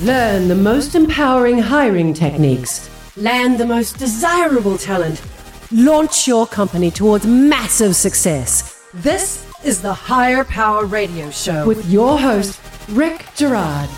Learn the most empowering hiring techniques. Land the most desirable talent. Launch your company towards massive success. This is the Hire Power Radio Show with your host, Rick Girard.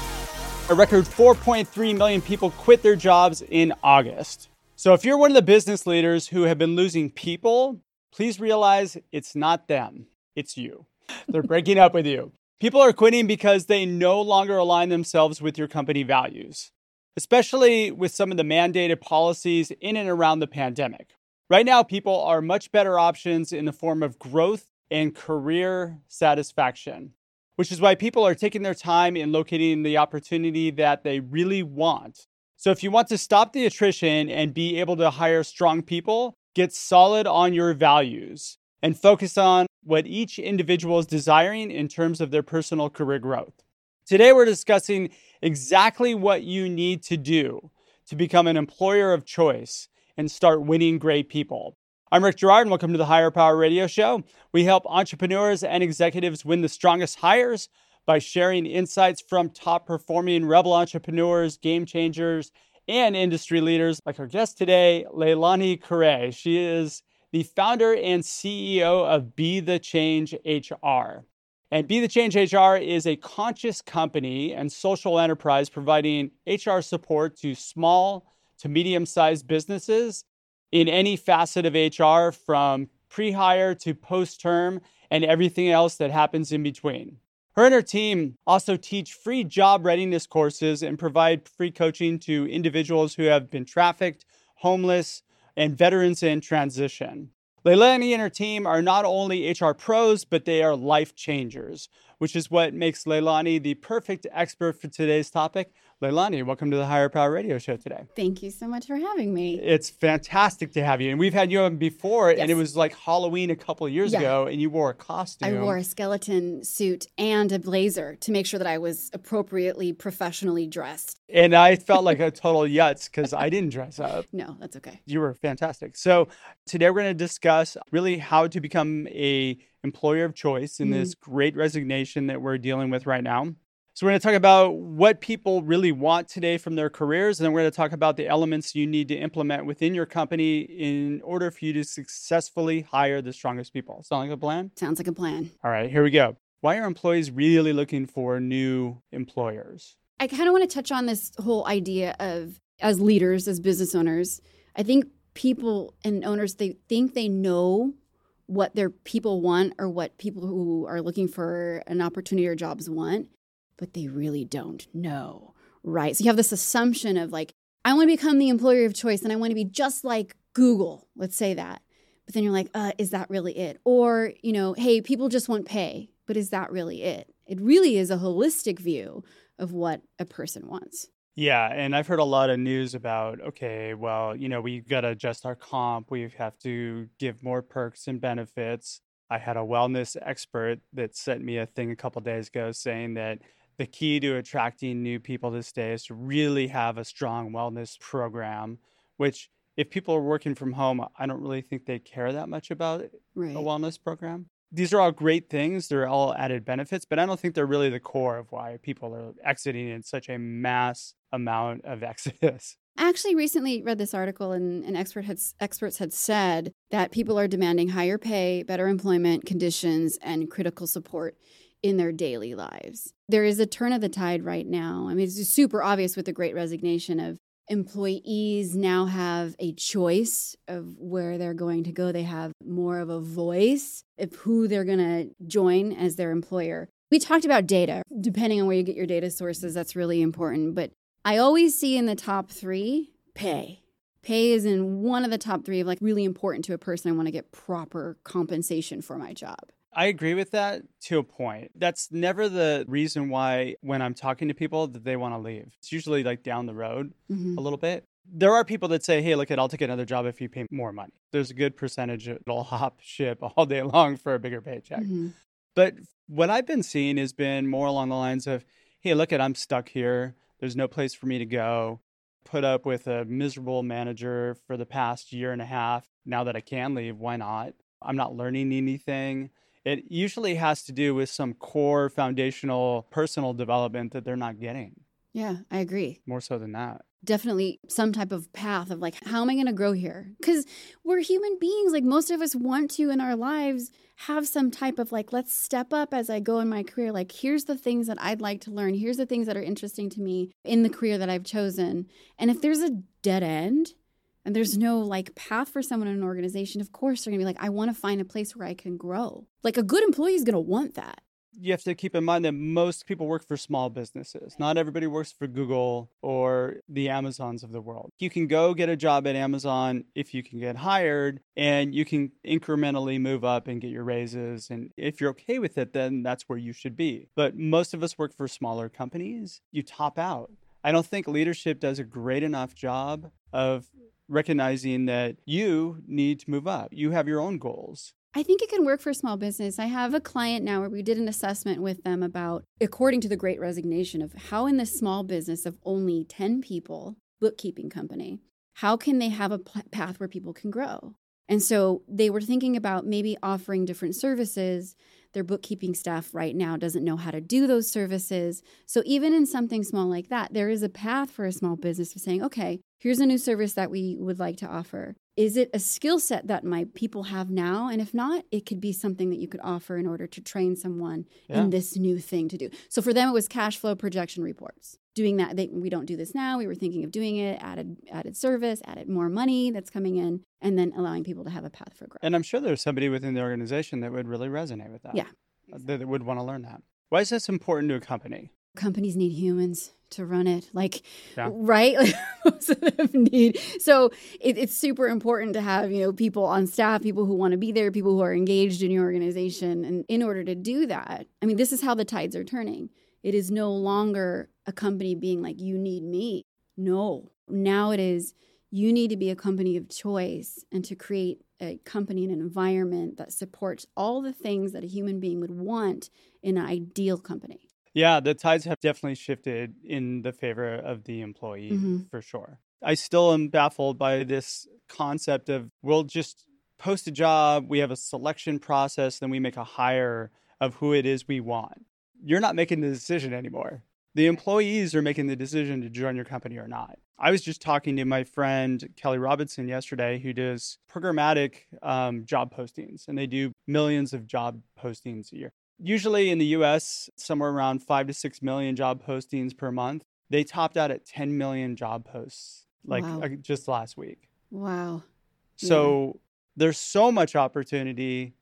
A record 4.3 million people quit their jobs in August. So if you're one of the business leaders who have been losing people, please realize it's not them, it's you. They're breaking up with you. People are quitting because they no longer align themselves with your company values, especially with some of the mandated policies in and around the pandemic. Right now, people are much better options in the form of growth and career satisfaction, which is why people are taking their time in locating the opportunity that they really want. So, if you want to stop the attrition and be able to hire strong people, get solid on your values and focus on what each individual is desiring in terms of their personal career growth. Today, we're discussing exactly what you need to do to become an employer of choice and start winning great people. I'm Rick Girard, and welcome to the Hire Power Radio Show. We help entrepreneurs and executives win the strongest hires by sharing insights from top performing rebel entrepreneurs, game changers, and industry leaders like our guest today, Leilani Kure. She is the founder and CEO of Be the Change HR. And Be the Change HR is a conscious company and social enterprise providing HR support to small to medium sized businesses in any facet of HR from pre hire to post term and everything else that happens in between. Her and her team also teach free job readiness courses and provide free coaching to individuals who have been trafficked, homeless, and veterans in transition. Leilani and her team are not only HR pros, but they are life changers, which is what makes Leilani the perfect expert for today's topic. Leilani, welcome to the Hire Power Radio Show today. Thank you so much for having me. It's fantastic to have you. And we've had you on before, yes. and it was like Halloween a couple years yeah. ago, and you wore a costume. I wore a skeleton suit and a blazer to make sure that I was appropriately professionally dressed. And I felt like a total yutz because I didn't dress up. No, that's okay. You were fantastic. So today we're going to discuss really how to become a employer of choice in mm this great resignation that we're dealing with right now. So, we're going to talk about what people really want today from their careers. And then we're going to talk about the elements you need to implement within your company in order for you to successfully hire the strongest people. Sound like a plan? Sounds like a plan. All right, here we go. Why are employees really looking for new employers? I kind of want to touch on this whole idea of as leaders, as business owners, I think people and owners, they think they know what their people want or what people who are looking for an opportunity or jobs want but they really don't know, right? So you have this assumption of like, I want to become the employer of choice and I want to be just like Google, let's say that. But then you're like, uh, is that really it? Or, you know, hey, people just want pay, but is that really it? It really is a holistic view of what a person wants. Yeah, and I've heard a lot of news about okay, well, you know, we got to adjust our comp, we have to give more perks and benefits. I had a wellness expert that sent me a thing a couple days ago saying that the key to attracting new people to stay is to really have a strong wellness program, which if people are working from home, I don't really think they care that much about right. a wellness program. These are all great things. They're all added benefits, but I don't think they're really the core of why people are exiting in such a mass amount of exodus. I actually recently read this article, and, and expert had, experts had said that people are demanding higher pay, better employment conditions, and critical support in their daily lives. There is a turn of the tide right now. I mean, it's super obvious with the great resignation of employees now have a choice of where they're going to go. They have more of a voice of who they're going to join as their employer. We talked about data. Depending on where you get your data sources, that's really important. But I always see in the top three pay. Pay is in one of the top three of like really important to a person. I want to get proper compensation for my job. I agree with that to a point. That's never the reason why when I'm talking to people that they want to leave. It's usually like down the road mm-hmm. a little bit. There are people that say, "Hey, look, at I'll take another job if you pay more money." There's a good percentage that'll hop ship all day long for a bigger paycheck. Mm-hmm. But what I've been seeing has been more along the lines of, "Hey, look, at I'm stuck here. There's no place for me to go." Put up with a miserable manager for the past year and a half. Now that I can leave, why not? I'm not learning anything it usually has to do with some core foundational personal development that they're not getting. Yeah, I agree. More so than that. Definitely some type of path of like, how am I going to grow here? Because we're human beings. Like, most of us want to in our lives have some type of like, let's step up as I go in my career. Like, here's the things that I'd like to learn. Here's the things that are interesting to me in the career that I've chosen. And if there's a dead end, and there's no like path for someone in an organization, of course they're gonna be like, I wanna find a place where I can grow. Like a good employee is gonna want that you have to keep in mind that most people work for small businesses. Not everybody works for Google or the Amazons of the world. You can go get a job at Amazon if you can get hired and you can incrementally move up and get your raises. And if you're okay with it, then that's where you should be. But most of us work for smaller companies. You top out. I don't think leadership does a great enough job of recognizing that you need to move up. You have your own goals. I think it can work for small business. I have a client now where we did an assessment with them about, according to the great resignation, of how in this small business of only 10 people, bookkeeping company, how can they have a path where people can grow? And so they were thinking about maybe offering different services. Their bookkeeping staff right now doesn't know how to do those services. So even in something small like that, there is a path for a small business of saying, okay, here's a new service that we would like to offer. Is it a skill set that my people have now? And if not, it could be something that you could offer in order to train someone yeah. in this new thing to do. So for them, it was cash flow projection reports. Doing that, they, we don't do this now. We were thinking of doing it, added added service, added more money that's coming in, and then allowing people to have a path for growth. And I'm sure there's somebody within the organization that would really resonate with that. Yeah, uh, exactly. that would want to learn that. Why is this important to a company? companies need humans to run it like yeah. right like most of them need so it, it's super important to have you know people on staff people who want to be there people who are engaged in your organization and in order to do that i mean this is how the tides are turning it is no longer a company being like you need me no now it is you need to be a company of choice and to create a company and an environment that supports all the things that a human being would want in an ideal company yeah, the tides have definitely shifted in the favor of the employee mm-hmm. for sure. I still am baffled by this concept of we'll just post a job, we have a selection process, then we make a hire of who it is we want. You're not making the decision anymore. The employees are making the decision to join your company or not. I was just talking to my friend Kelly Robinson yesterday, who does programmatic um, job postings, and they do millions of job postings a year. Usually in the US, somewhere around five to six million job postings per month. They topped out at 10 million job posts like wow. uh, just last week. Wow. So yeah. there's so much opportunity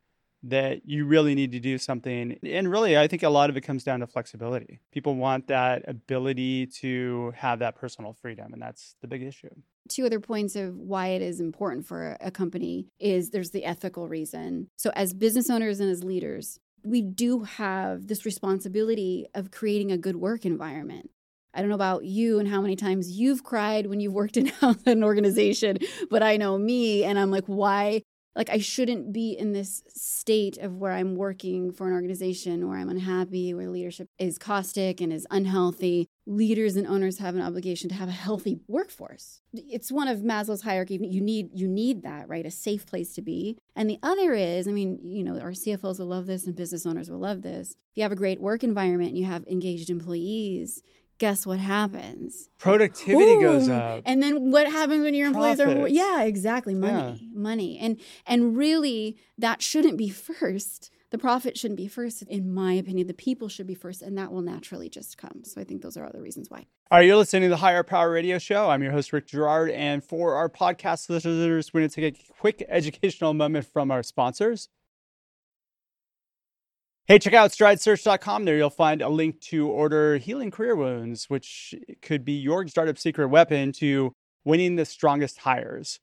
that you really need to do something. And really, I think a lot of it comes down to flexibility. People want that ability to have that personal freedom, and that's the big issue. Two other points of why it is important for a company is there's the ethical reason. So, as business owners and as leaders, we do have this responsibility of creating a good work environment. I don't know about you and how many times you've cried when you've worked in an organization, but I know me and I'm like, why like I shouldn't be in this state of where I'm working for an organization where I'm unhappy, where leadership is caustic and is unhealthy. Leaders and owners have an obligation to have a healthy workforce. It's one of Maslow's hierarchy. You need you need that, right? A safe place to be. And the other is, I mean, you know, our CFOs will love this and business owners will love this. If you have a great work environment and you have engaged employees, guess what happens? Productivity Ooh. goes up. And then what happens when your employees Profits. are yeah, exactly, money. Yeah. Money. And and really that shouldn't be first. The profit shouldn't be first in my opinion. The people should be first and that will naturally just come. So I think those are other reasons why. All right, you're listening to the Hire Power Radio Show. I'm your host, Rick Girard And for our podcast listeners, we're going to take a quick educational moment from our sponsors. Hey, check out stridesearch.com. There you'll find a link to order Healing Career Wounds, which could be your startup secret weapon to winning the strongest hires.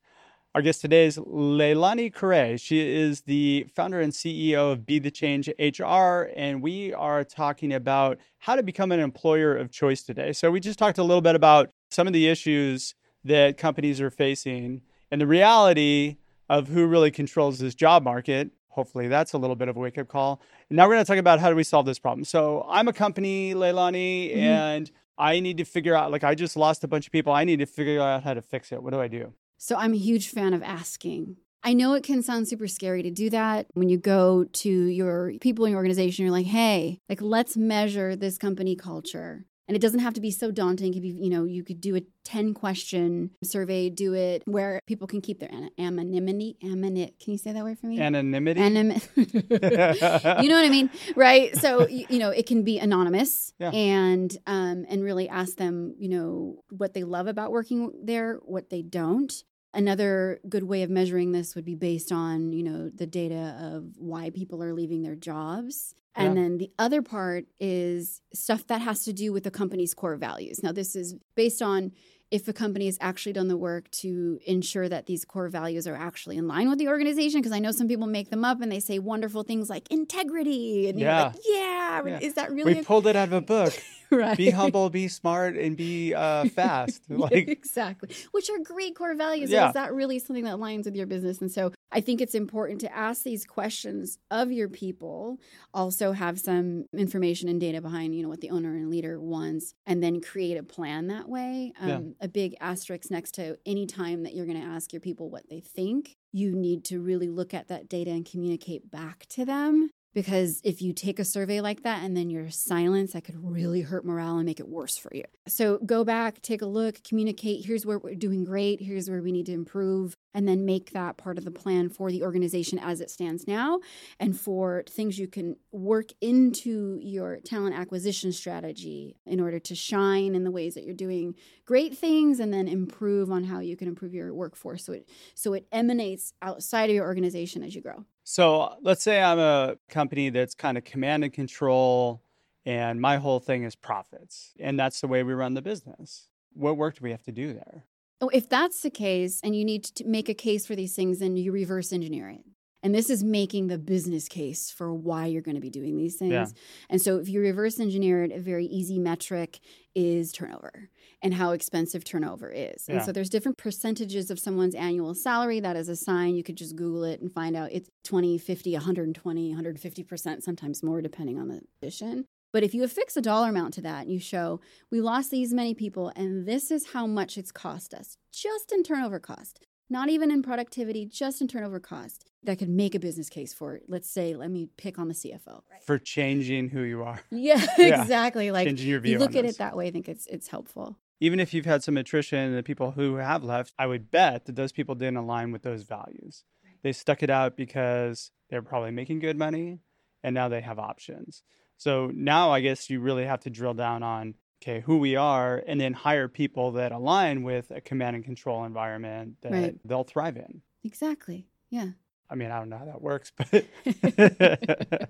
Our guest today is Leilani Kure. She is the founder and CEO of Be the Change HR, and we are talking about how to become an employer of choice today. So, we just talked a little bit about some of the issues that companies are facing and the reality of who really controls this job market hopefully that's a little bit of a wake up call. And now we're going to talk about how do we solve this problem. So I'm a company, Leilani, mm-hmm. and I need to figure out, like, I just lost a bunch of people. I need to figure out how to fix it. What do I do? So I'm a huge fan of asking. I know it can sound super scary to do that when you go to your people in your organization. You're like, hey, like, let's measure this company culture And it doesn't have to be so daunting. Be, you know, you could do a 10 question survey, do it where people can keep their anonymity. Anonymity. Can you say that word for me? Anonymity. Anim- you know what I mean, right? So you know, it can be anonymous, Yeah. and um, and really ask them, you know, what they love about working there, what they don't. Another good way of measuring this would be based on, you know, the data of why people are leaving their jobs. And then the other part is stuff that has to do with the company's core values. Now, this is based on if a company has actually done the work to ensure that these core values are actually in line with the organization. Because I know some people make them up and they say wonderful things like integrity. And Yeah. you're like, yeah, Yeah. is that really we pulled it out of a book. right? Be humble, be smart, and be uh, fast. Yeah, Like, exactly. Which are great core values. Yeah. Is that really something that aligns with your business? And so I think it's important to ask these questions of your people, also have some information and data behind, you know, what the owner and leader wants, and then create a plan that way. Um, Yeah. A big asterisk next to any time that you're going to ask your people what they think, you need to really look at that data and communicate back to them. Because if you take a survey like that and then you're that could really hurt morale and make it worse for you. So go back, take a look, communicate. Here's where we're doing great. Here's where we need to improve. And then make that part of the plan for the organization as it stands now and for things you can work into your talent acquisition strategy in order to shine in the ways that you're doing great things and then improve on how you can improve your workforce so it so it emanates outside of your organization as you grow. So let's say I'm a company that's kind of command and control, and my whole thing is profits. And that's the way we run the business. What work do we have to do there? Oh, if that's the case and you need to make a case for these things, then you reverse engineer it. And this is making the business case for why you're going to be doing these things. Yeah. And so if you reverse engineer it, a very easy metric is turnover and how expensive turnover is. And so there's different percentages of someone's annual salary that is a sign. You could just Google it and find out it's 20, 50, 120, 150%, sometimes more depending on the position. But if you affix a dollar amount to that and you show we lost these many people and this is how much it's cost us just in turnover cost, not even in productivity, just in turnover cost, that could make a business case for it. Let's say, let me pick on the CFO. For changing who you are, Yeah, Yeah. exactly. Like changing your you view. look at this. it that way, I think it's it's helpful. Even if you've had some attrition and the people who have left, I would bet that those people didn't align with those values. They stuck it out because they're probably making good money and now they have options. So now I guess you really have to drill down on okay, who we are and then hire people that align with a command and control environment that Right. they'll thrive in. Exactly. Yeah. I mean, I don't know how that works, but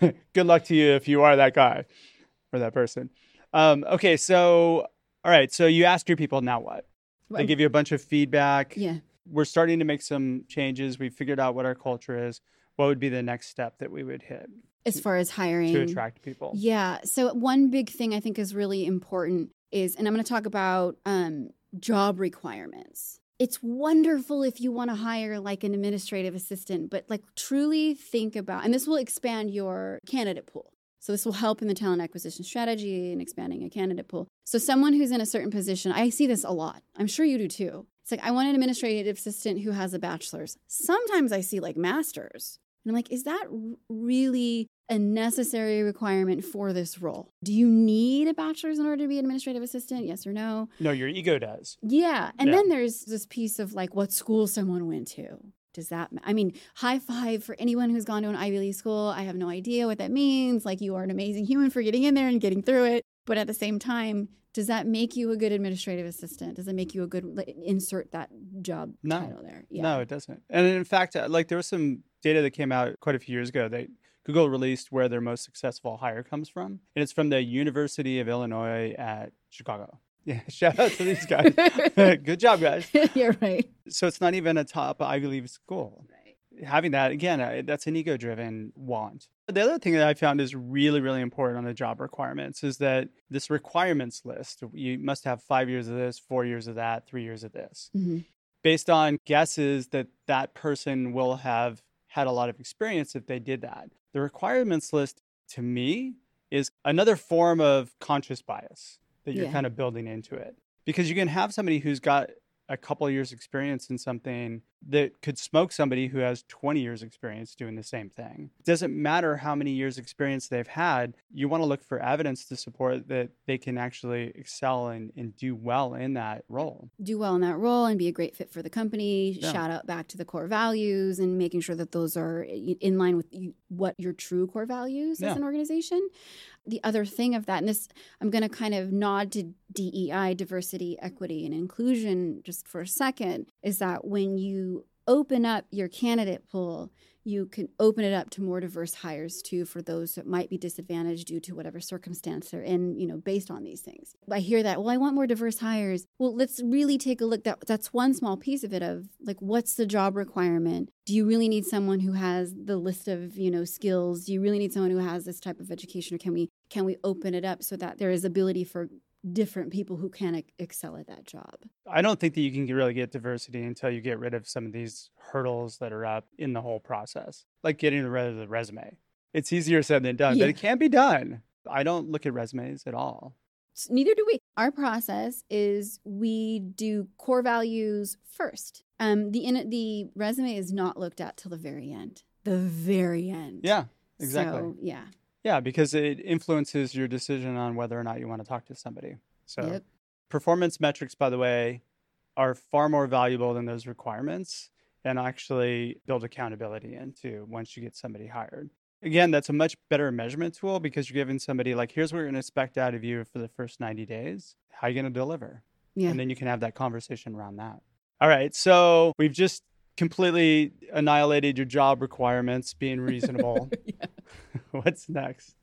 good luck to you if you are that guy or that person. Um, okay, so all right, so you ask your people now what? They give you a bunch of feedback. yeah. We're starting to make some changes. We've figured out what our culture is. What would be the next step that we would hit As far as hiring to attract people? Yeah. So one big thing I think is really important is, and I'm going to talk about um, job requirements. It's wonderful if you want to hire like an administrative assistant, but like truly think about, and this will expand your candidate pool. So this will help in the talent acquisition strategy and expanding a candidate pool. So someone who's in a certain position, I see this a lot. I'm sure you do too. It's like I want an administrative assistant who has a bachelor's. Sometimes I see like masters. And I'm like, is that really a necessary requirement for this role? Do you need a bachelor's in order to be an administrative assistant? Yes or no? No, your ego does. Yeah. And Yeah. then there's this piece of like what school someone went to. Does that, I mean, high five for anyone who's gone to an Ivy League school. I have no idea what that means. Like, you are an amazing human for getting in there and getting through it. But at the same time, does that make you a good administrative assistant? Does it make you a good, insert that job No. title there? Yeah. No, it doesn't. And in fact, uh, like there was some data that came out quite a few years ago that Google released where their most successful hire comes from. And it's from the University of Illinois at Chicago. Yeah, shout out to these guys. Good job, guys. You're right. So it's not even a top Ivy League school. Right. Having that, again, uh, that's an ego driven want. The other thing that I found is really, really important on the job requirements is that this requirements list, you must have five years of this, four years of that, three years of this Mhm. based on guesses that that person will have had a lot of experience if they did that. The requirements list to me is another form of conscious bias that you're Yeah. kind of building into it because you can have somebody who's got a couple of years experience in something that could smoke somebody who has 20 years experience doing the same thing. It doesn't matter how many years experience they've had. You want to look for evidence to support that they can actually excel and, and do well in that role. Do well in that role and be a great fit for the company. Yeah. Shout out back to the core values and making sure that those are in line with you, what your true core values Yeah. as an organization. The other thing of that, and this, I'm going to kind of nod to DEI, diversity, equity, and inclusion just for a second, is that when you open up your candidate pool, you can open it up to more diverse hires too for those that might be disadvantaged due to whatever circumstance they're in, you know, based on these things. I hear that, well, I want more diverse hires. Well, let's really take a look that that's one small piece of it of like what's the job requirement? Do you really need someone who has the list of, you know, skills? Do you really need someone who has this type of education or can we can we open it up so that there is ability for different people who can excel at that job? I don't think that you can really get diversity until you get rid of some of these hurdles that are up in the whole process, like getting rid of the resume. It's easier said than done, Yeah. but it can be done. I don't look at resumes at all. Neither do we. Our process is we do core values first. Um, the in, the resume is not looked at till the very end. The very end. Yeah, exactly. So, yeah. Yeah, because it influences your decision on whether or not you want to talk to somebody. So, Yep. performance metrics, by the way, are far more valuable than those requirements and actually build accountability into once you get somebody hired. Again, that's a much better measurement tool because you're giving somebody, like, here's what we're going to expect out of you for the first 90 days. How are you going to deliver? Yeah. And then you can have that conversation around that. All right. So, we've just completely annihilated your job requirements being reasonable. What's next?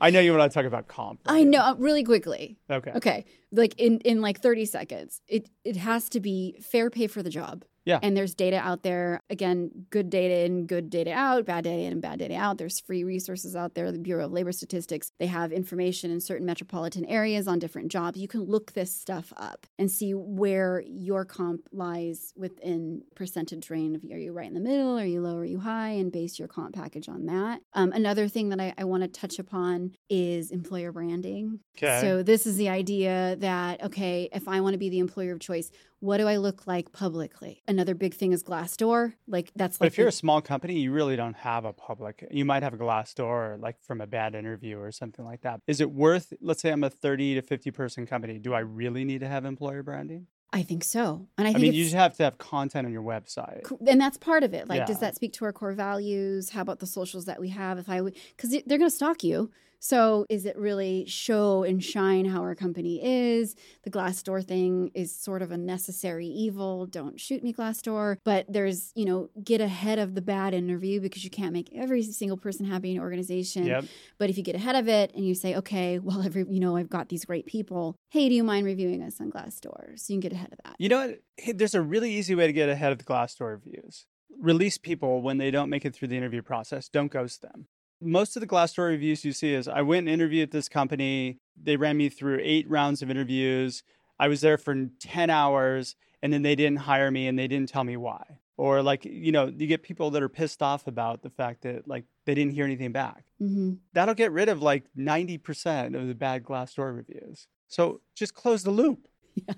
I know you want to talk about comp. I know. uh, Really quickly. Okay. Okay. Like in in like 30 seconds. It it has to be fair pay for the job. Yeah. And there's data out there. Again, good data in, good data out, bad data in, and bad data out. There's free resources out there. The Bureau of Labor Statistics, they have information in certain metropolitan areas on different jobs. You can look this stuff up and see where your comp lies within percentage range. Of are you right in the middle? Are you low? Are you high? And base your comp package on that. Um, another thing that I, I want to touch upon is employer branding. Okay. So this is the idea that okay, if I want to be the employer of choice, what do I look like publicly? Another big thing is Glassdoor. Like that's But like if you're a small company, you really don't have a public. You might have a Glassdoor, like from a bad interview or something like that. Is it worth? Let's say I'm a 30 to 50 person company. Do I really need to have employer branding? I think so, and I I, think mean, you just have to have content on your website. and that's part of it. Like, does that speak to our core values? How about the socials that we have? If I would, because they're going to stalk you. So, is it really show and shine how our company is? The Glassdoor thing is sort of a necessary evil. Don't shoot me, Glassdoor. But there's, you know, get ahead of the bad interview because you can't make every single person happy in your organization. Yep. But if you get ahead of it and you say, okay, well, every, you know, I've got these great people. Hey, do you mind reviewing us on Glassdoor? So you can get ahead of that. You know what? Hey, there's a really easy way to get ahead of the Glassdoor reviews. Release people when they don't make it through the interview process. Don't ghost them. Most of the Glassdoor reviews you see is I went and interviewed this company. They ran me through eight rounds of interviews. I was there for 10 hours and then they didn't hire me and they didn't tell me why. Or like, you know, you get people that are pissed off about the fact that like they didn't hear anything back. hmm That'll get rid of like 90% of the bad Glassdoor reviews. So just close the loop.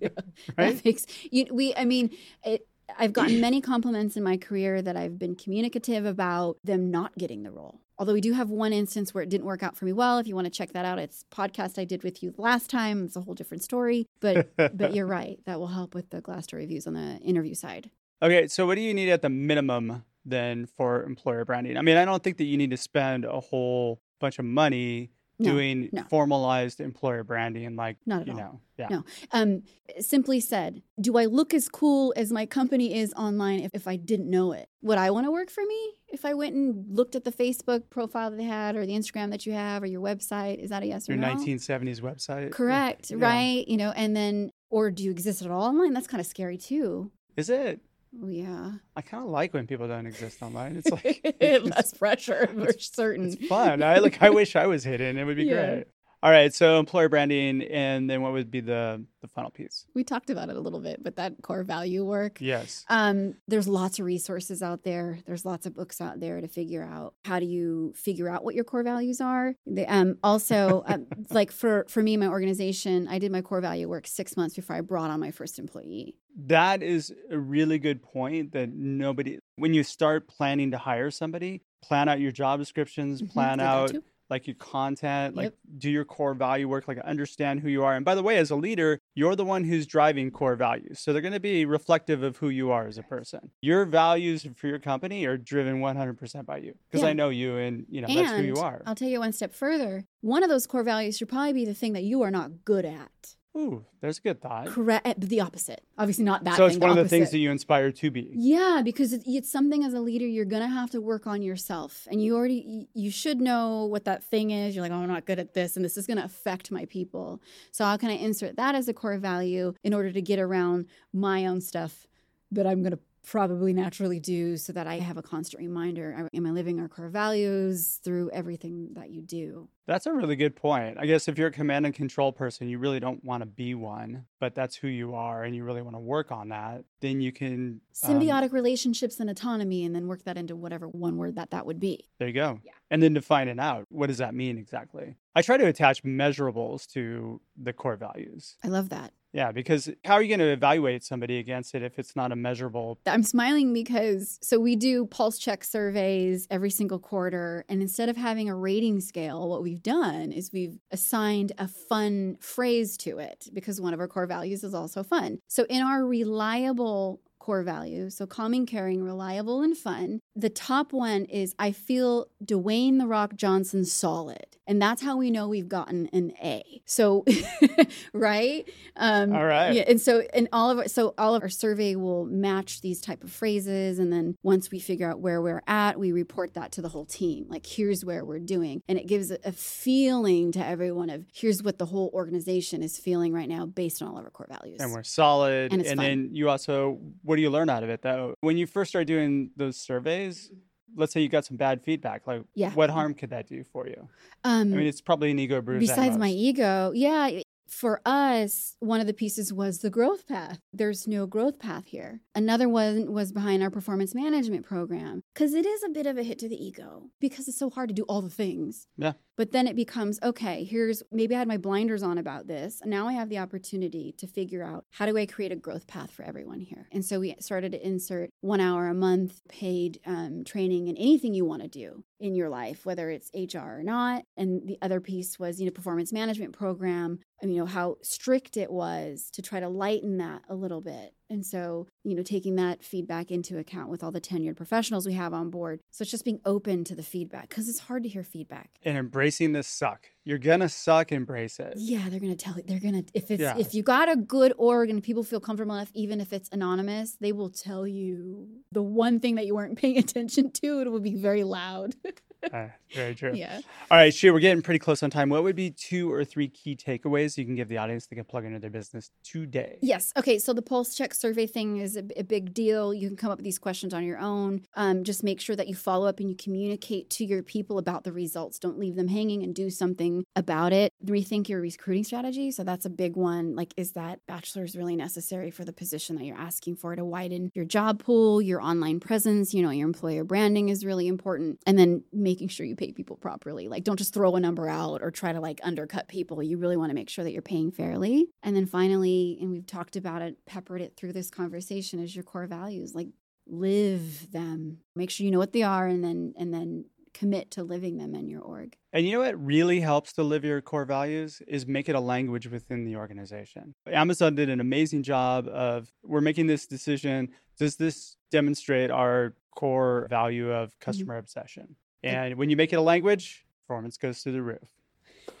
Yeah. Right? That makes you, we, I mean, it, I've gotten many compliments in my career that I've been communicative about them not getting the role. Although we do have one instance where it didn't work out for me well. If you want to check that out, it's a podcast I did with you last time. It's a whole different story. But but you're right. That will help with the Glassdoor reviews on the interview side. Okay, so what do you need at the minimum then for employer branding? I mean, I don't think that you need to spend a whole bunch of money No, doing no. formalized employer branding and like Not at you all. know. Yeah. No. Um, simply said, do I look as cool as my company is online if, if I didn't know it? Would I want to work for me if I went and looked at the Facebook profile that they had or the Instagram that you have or your website? Is that a yes or no? Your no? 1970s website. Correct, Yeah. right? You know, and then, or do you exist at all online? That's kind of scary too. Is it? Oh, yeah. I kind of like when people don't exist online. It's like Less pressure for certain. it's fun. I like I wish I was hidden. It would be Yeah. great. All right, so employer branding, and then what would be the the final piece? We talked about it a little bit, but that core value work. Yes. Um, there's lots of resources out there. There's lots of books out there to figure out how do you figure out what your core values are. They, um, also, um, like for for me, my organization, I did my core value work six months before I brought on my first employee. That is a really good point. That nobody, when you start planning to hire somebody, plan out your job descriptions, Mhm, plan out. Like your content, like Yep. do your core value work, like understand who you are. And by the way, as a leader, you're the one who's driving core values. So they're going to be reflective of who you are as a person. Your values for your company are driven 100% by you because Yeah. I know you and, you know, and that's who you are. I'll take you one step further. One of those core values should probably be the thing that you are not good at. Ooh, there's a good thought. Correct. Eh, the opposite. Obviously, not that. So it's thing, one of the things that you inspire to be. Yeah, because it- it's something as a leader you're gonna have to work on yourself, and you already you should know what that thing is. You're like, oh, I'm not good at this, and this is gonna affect my people. So how can I insert that as a core value in order to get around my own stuff that I'm gonna probably naturally do, so that I have a constant reminder: Am I living our core values through everything that you do? That's a really good point. I guess if you're a command and control person, you really don't want to be one, but that's who you are and you really want to work on that, then you can. um, Symbiotic relationships and autonomy, and then work that into whatever one word that that would be. there you go. Yeah. And then define it out. What does that mean exactly? I try to attach measurables to the core values. I love that. Yeah, because how are you going to evaluate somebody against it if it's not a measurable? I'm smiling because so we do pulse check surveys every single quarter. And instead of having a rating scale, what we've done is we've assigned a fun phrase to it because one of our core values is also fun. So in our reliable core value, so calming, caring, reliable, and fun, the top one is I feel Dwayne The Rock Johnson solid. And that's how we know we've gotten an A. So, right? Um, All right. Yeah, and so in all of our, so all of our survey will match these type of phrases, and then once we figure out where we're at, we report that to the whole team. Like here's where we're doing, and it gives a, feeling to everyone of here's what the whole organization is feeling right now based on all of our core values. And we're solid. And fun. then you also, what do you learn out of it though? When you first start doing those surveys, let's say you got some bad feedback, like Yeah. what harm could that do for you? um, I mean, it's probably an ego bruise. besides my ego yeah for us one of the pieces was the growth path. There's no growth path here. Another one was behind our performance management program. Because it is a bit of a hit to the ego because it's so hard to do all the things. Yeah. but then it becomes okay here's maybe i had my blinders on about this. Now i have the opportunity to figure out how do i create a growth path for everyone here? And so we started to insert one hour a month paid um, training in anything you want to do in your life whether it's hr or not. And the other piece was you know performance management program and you know how strict it was to try to lighten that a little bit and so you know taking that feedback into account with all the tenured professionals we have on board so it's just being open to the feedback because it's hard to hear feedback and embracing this suck. You're gonna suck, embrace it. yeah, they're gonna tell you. They're gonna if it's Yeah. if you got a good org and people feel comfortable enough, even if it's anonymous, they will tell you the one thing that you weren't paying attention to. It will be very loud. Uh, very true. yeah. All right, Shea, we're getting pretty close on time. What would be two or three key takeaways you can give the audience that can plug into their business today? Yes. Okay. So the pulse check survey thing is a, a big deal. You can come up with these questions on your own. Um, just make sure that you follow up and you communicate to your people about the results. Don't leave them hanging and do something about it. Rethink your recruiting strategy. So that's a big one. Like, is that bachelor's really necessary for the position that you're asking for to widen your job pool, your online presence? You know, your employer branding is really important. And then making sure you pay people properly. Like, don't just throw a number out or try to like undercut people. You really want to make sure that you're paying fairly. And then finally, and we've talked about it, peppered it through this conversation is your core values. Like, live them. Make sure you know what they are, and then and then commit to living them in your org. And you know what really helps to live your core values is make it a language within the organization. Amazon did an amazing job of we're making this decision. Does this demonstrate our core value of mm-hmm. customer obsession? And when you make it a language, performance goes through the roof.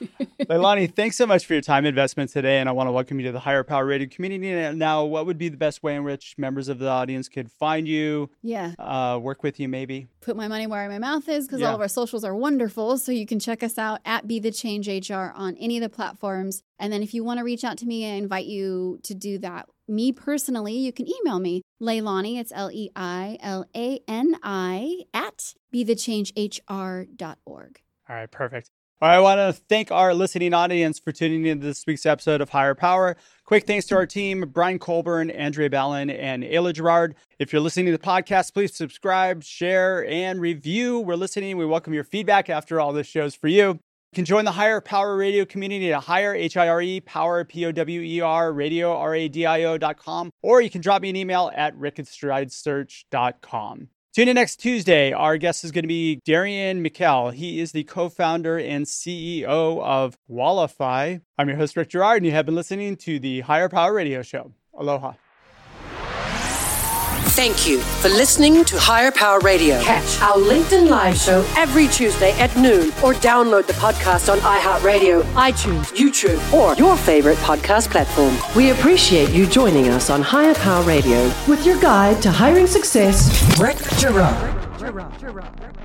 Leilani, thanks so much for your time investment today. And I want to welcome you to the Hire Power Rated community. Now, what would be the best way in which members of the audience could find you, Yeah. uh, work with you maybe? Put my money where my mouth is because Yeah. all of our socials are wonderful. So you can check us out at Be the Change HR on any of the platforms. And then if you want to reach out to me, I invite you to do that. Me personally, you can email me, Leilani, it's L E I L A N I, at bethechangehr.org. All right, perfect. I want to thank our listening audience for tuning in to this week's episode of Hire Power. Quick thanks to our team, Brian Colburn, Andrea Ballin, and Ayla Girard. If you're listening to the podcast, please subscribe, share, and review. We're listening. We welcome your feedback after all this show's for you. You can join the Hire Power Radio community at hire, H-I-R-E, power, P-O-W-E-R, radio, R-A-D-I-O dot com, or you can drop me an email at rickandstridesearch.com. Tune in next Tuesday. Our guest is going to be Darian Mikkel. He is the co founder and CEO of Wallify. I'm your host, Rick Girard and you have been listening to the Hire Power Radio Show. Aloha. Thank you for listening to Hire Power Radio. Catch our LinkedIn Live show every Tuesday at noon or download the podcast on iHeartRadio, iTunes, YouTube, or your favorite podcast platform. We appreciate you joining us on Hire Power Radio with your guide to hiring success, Rick Girard.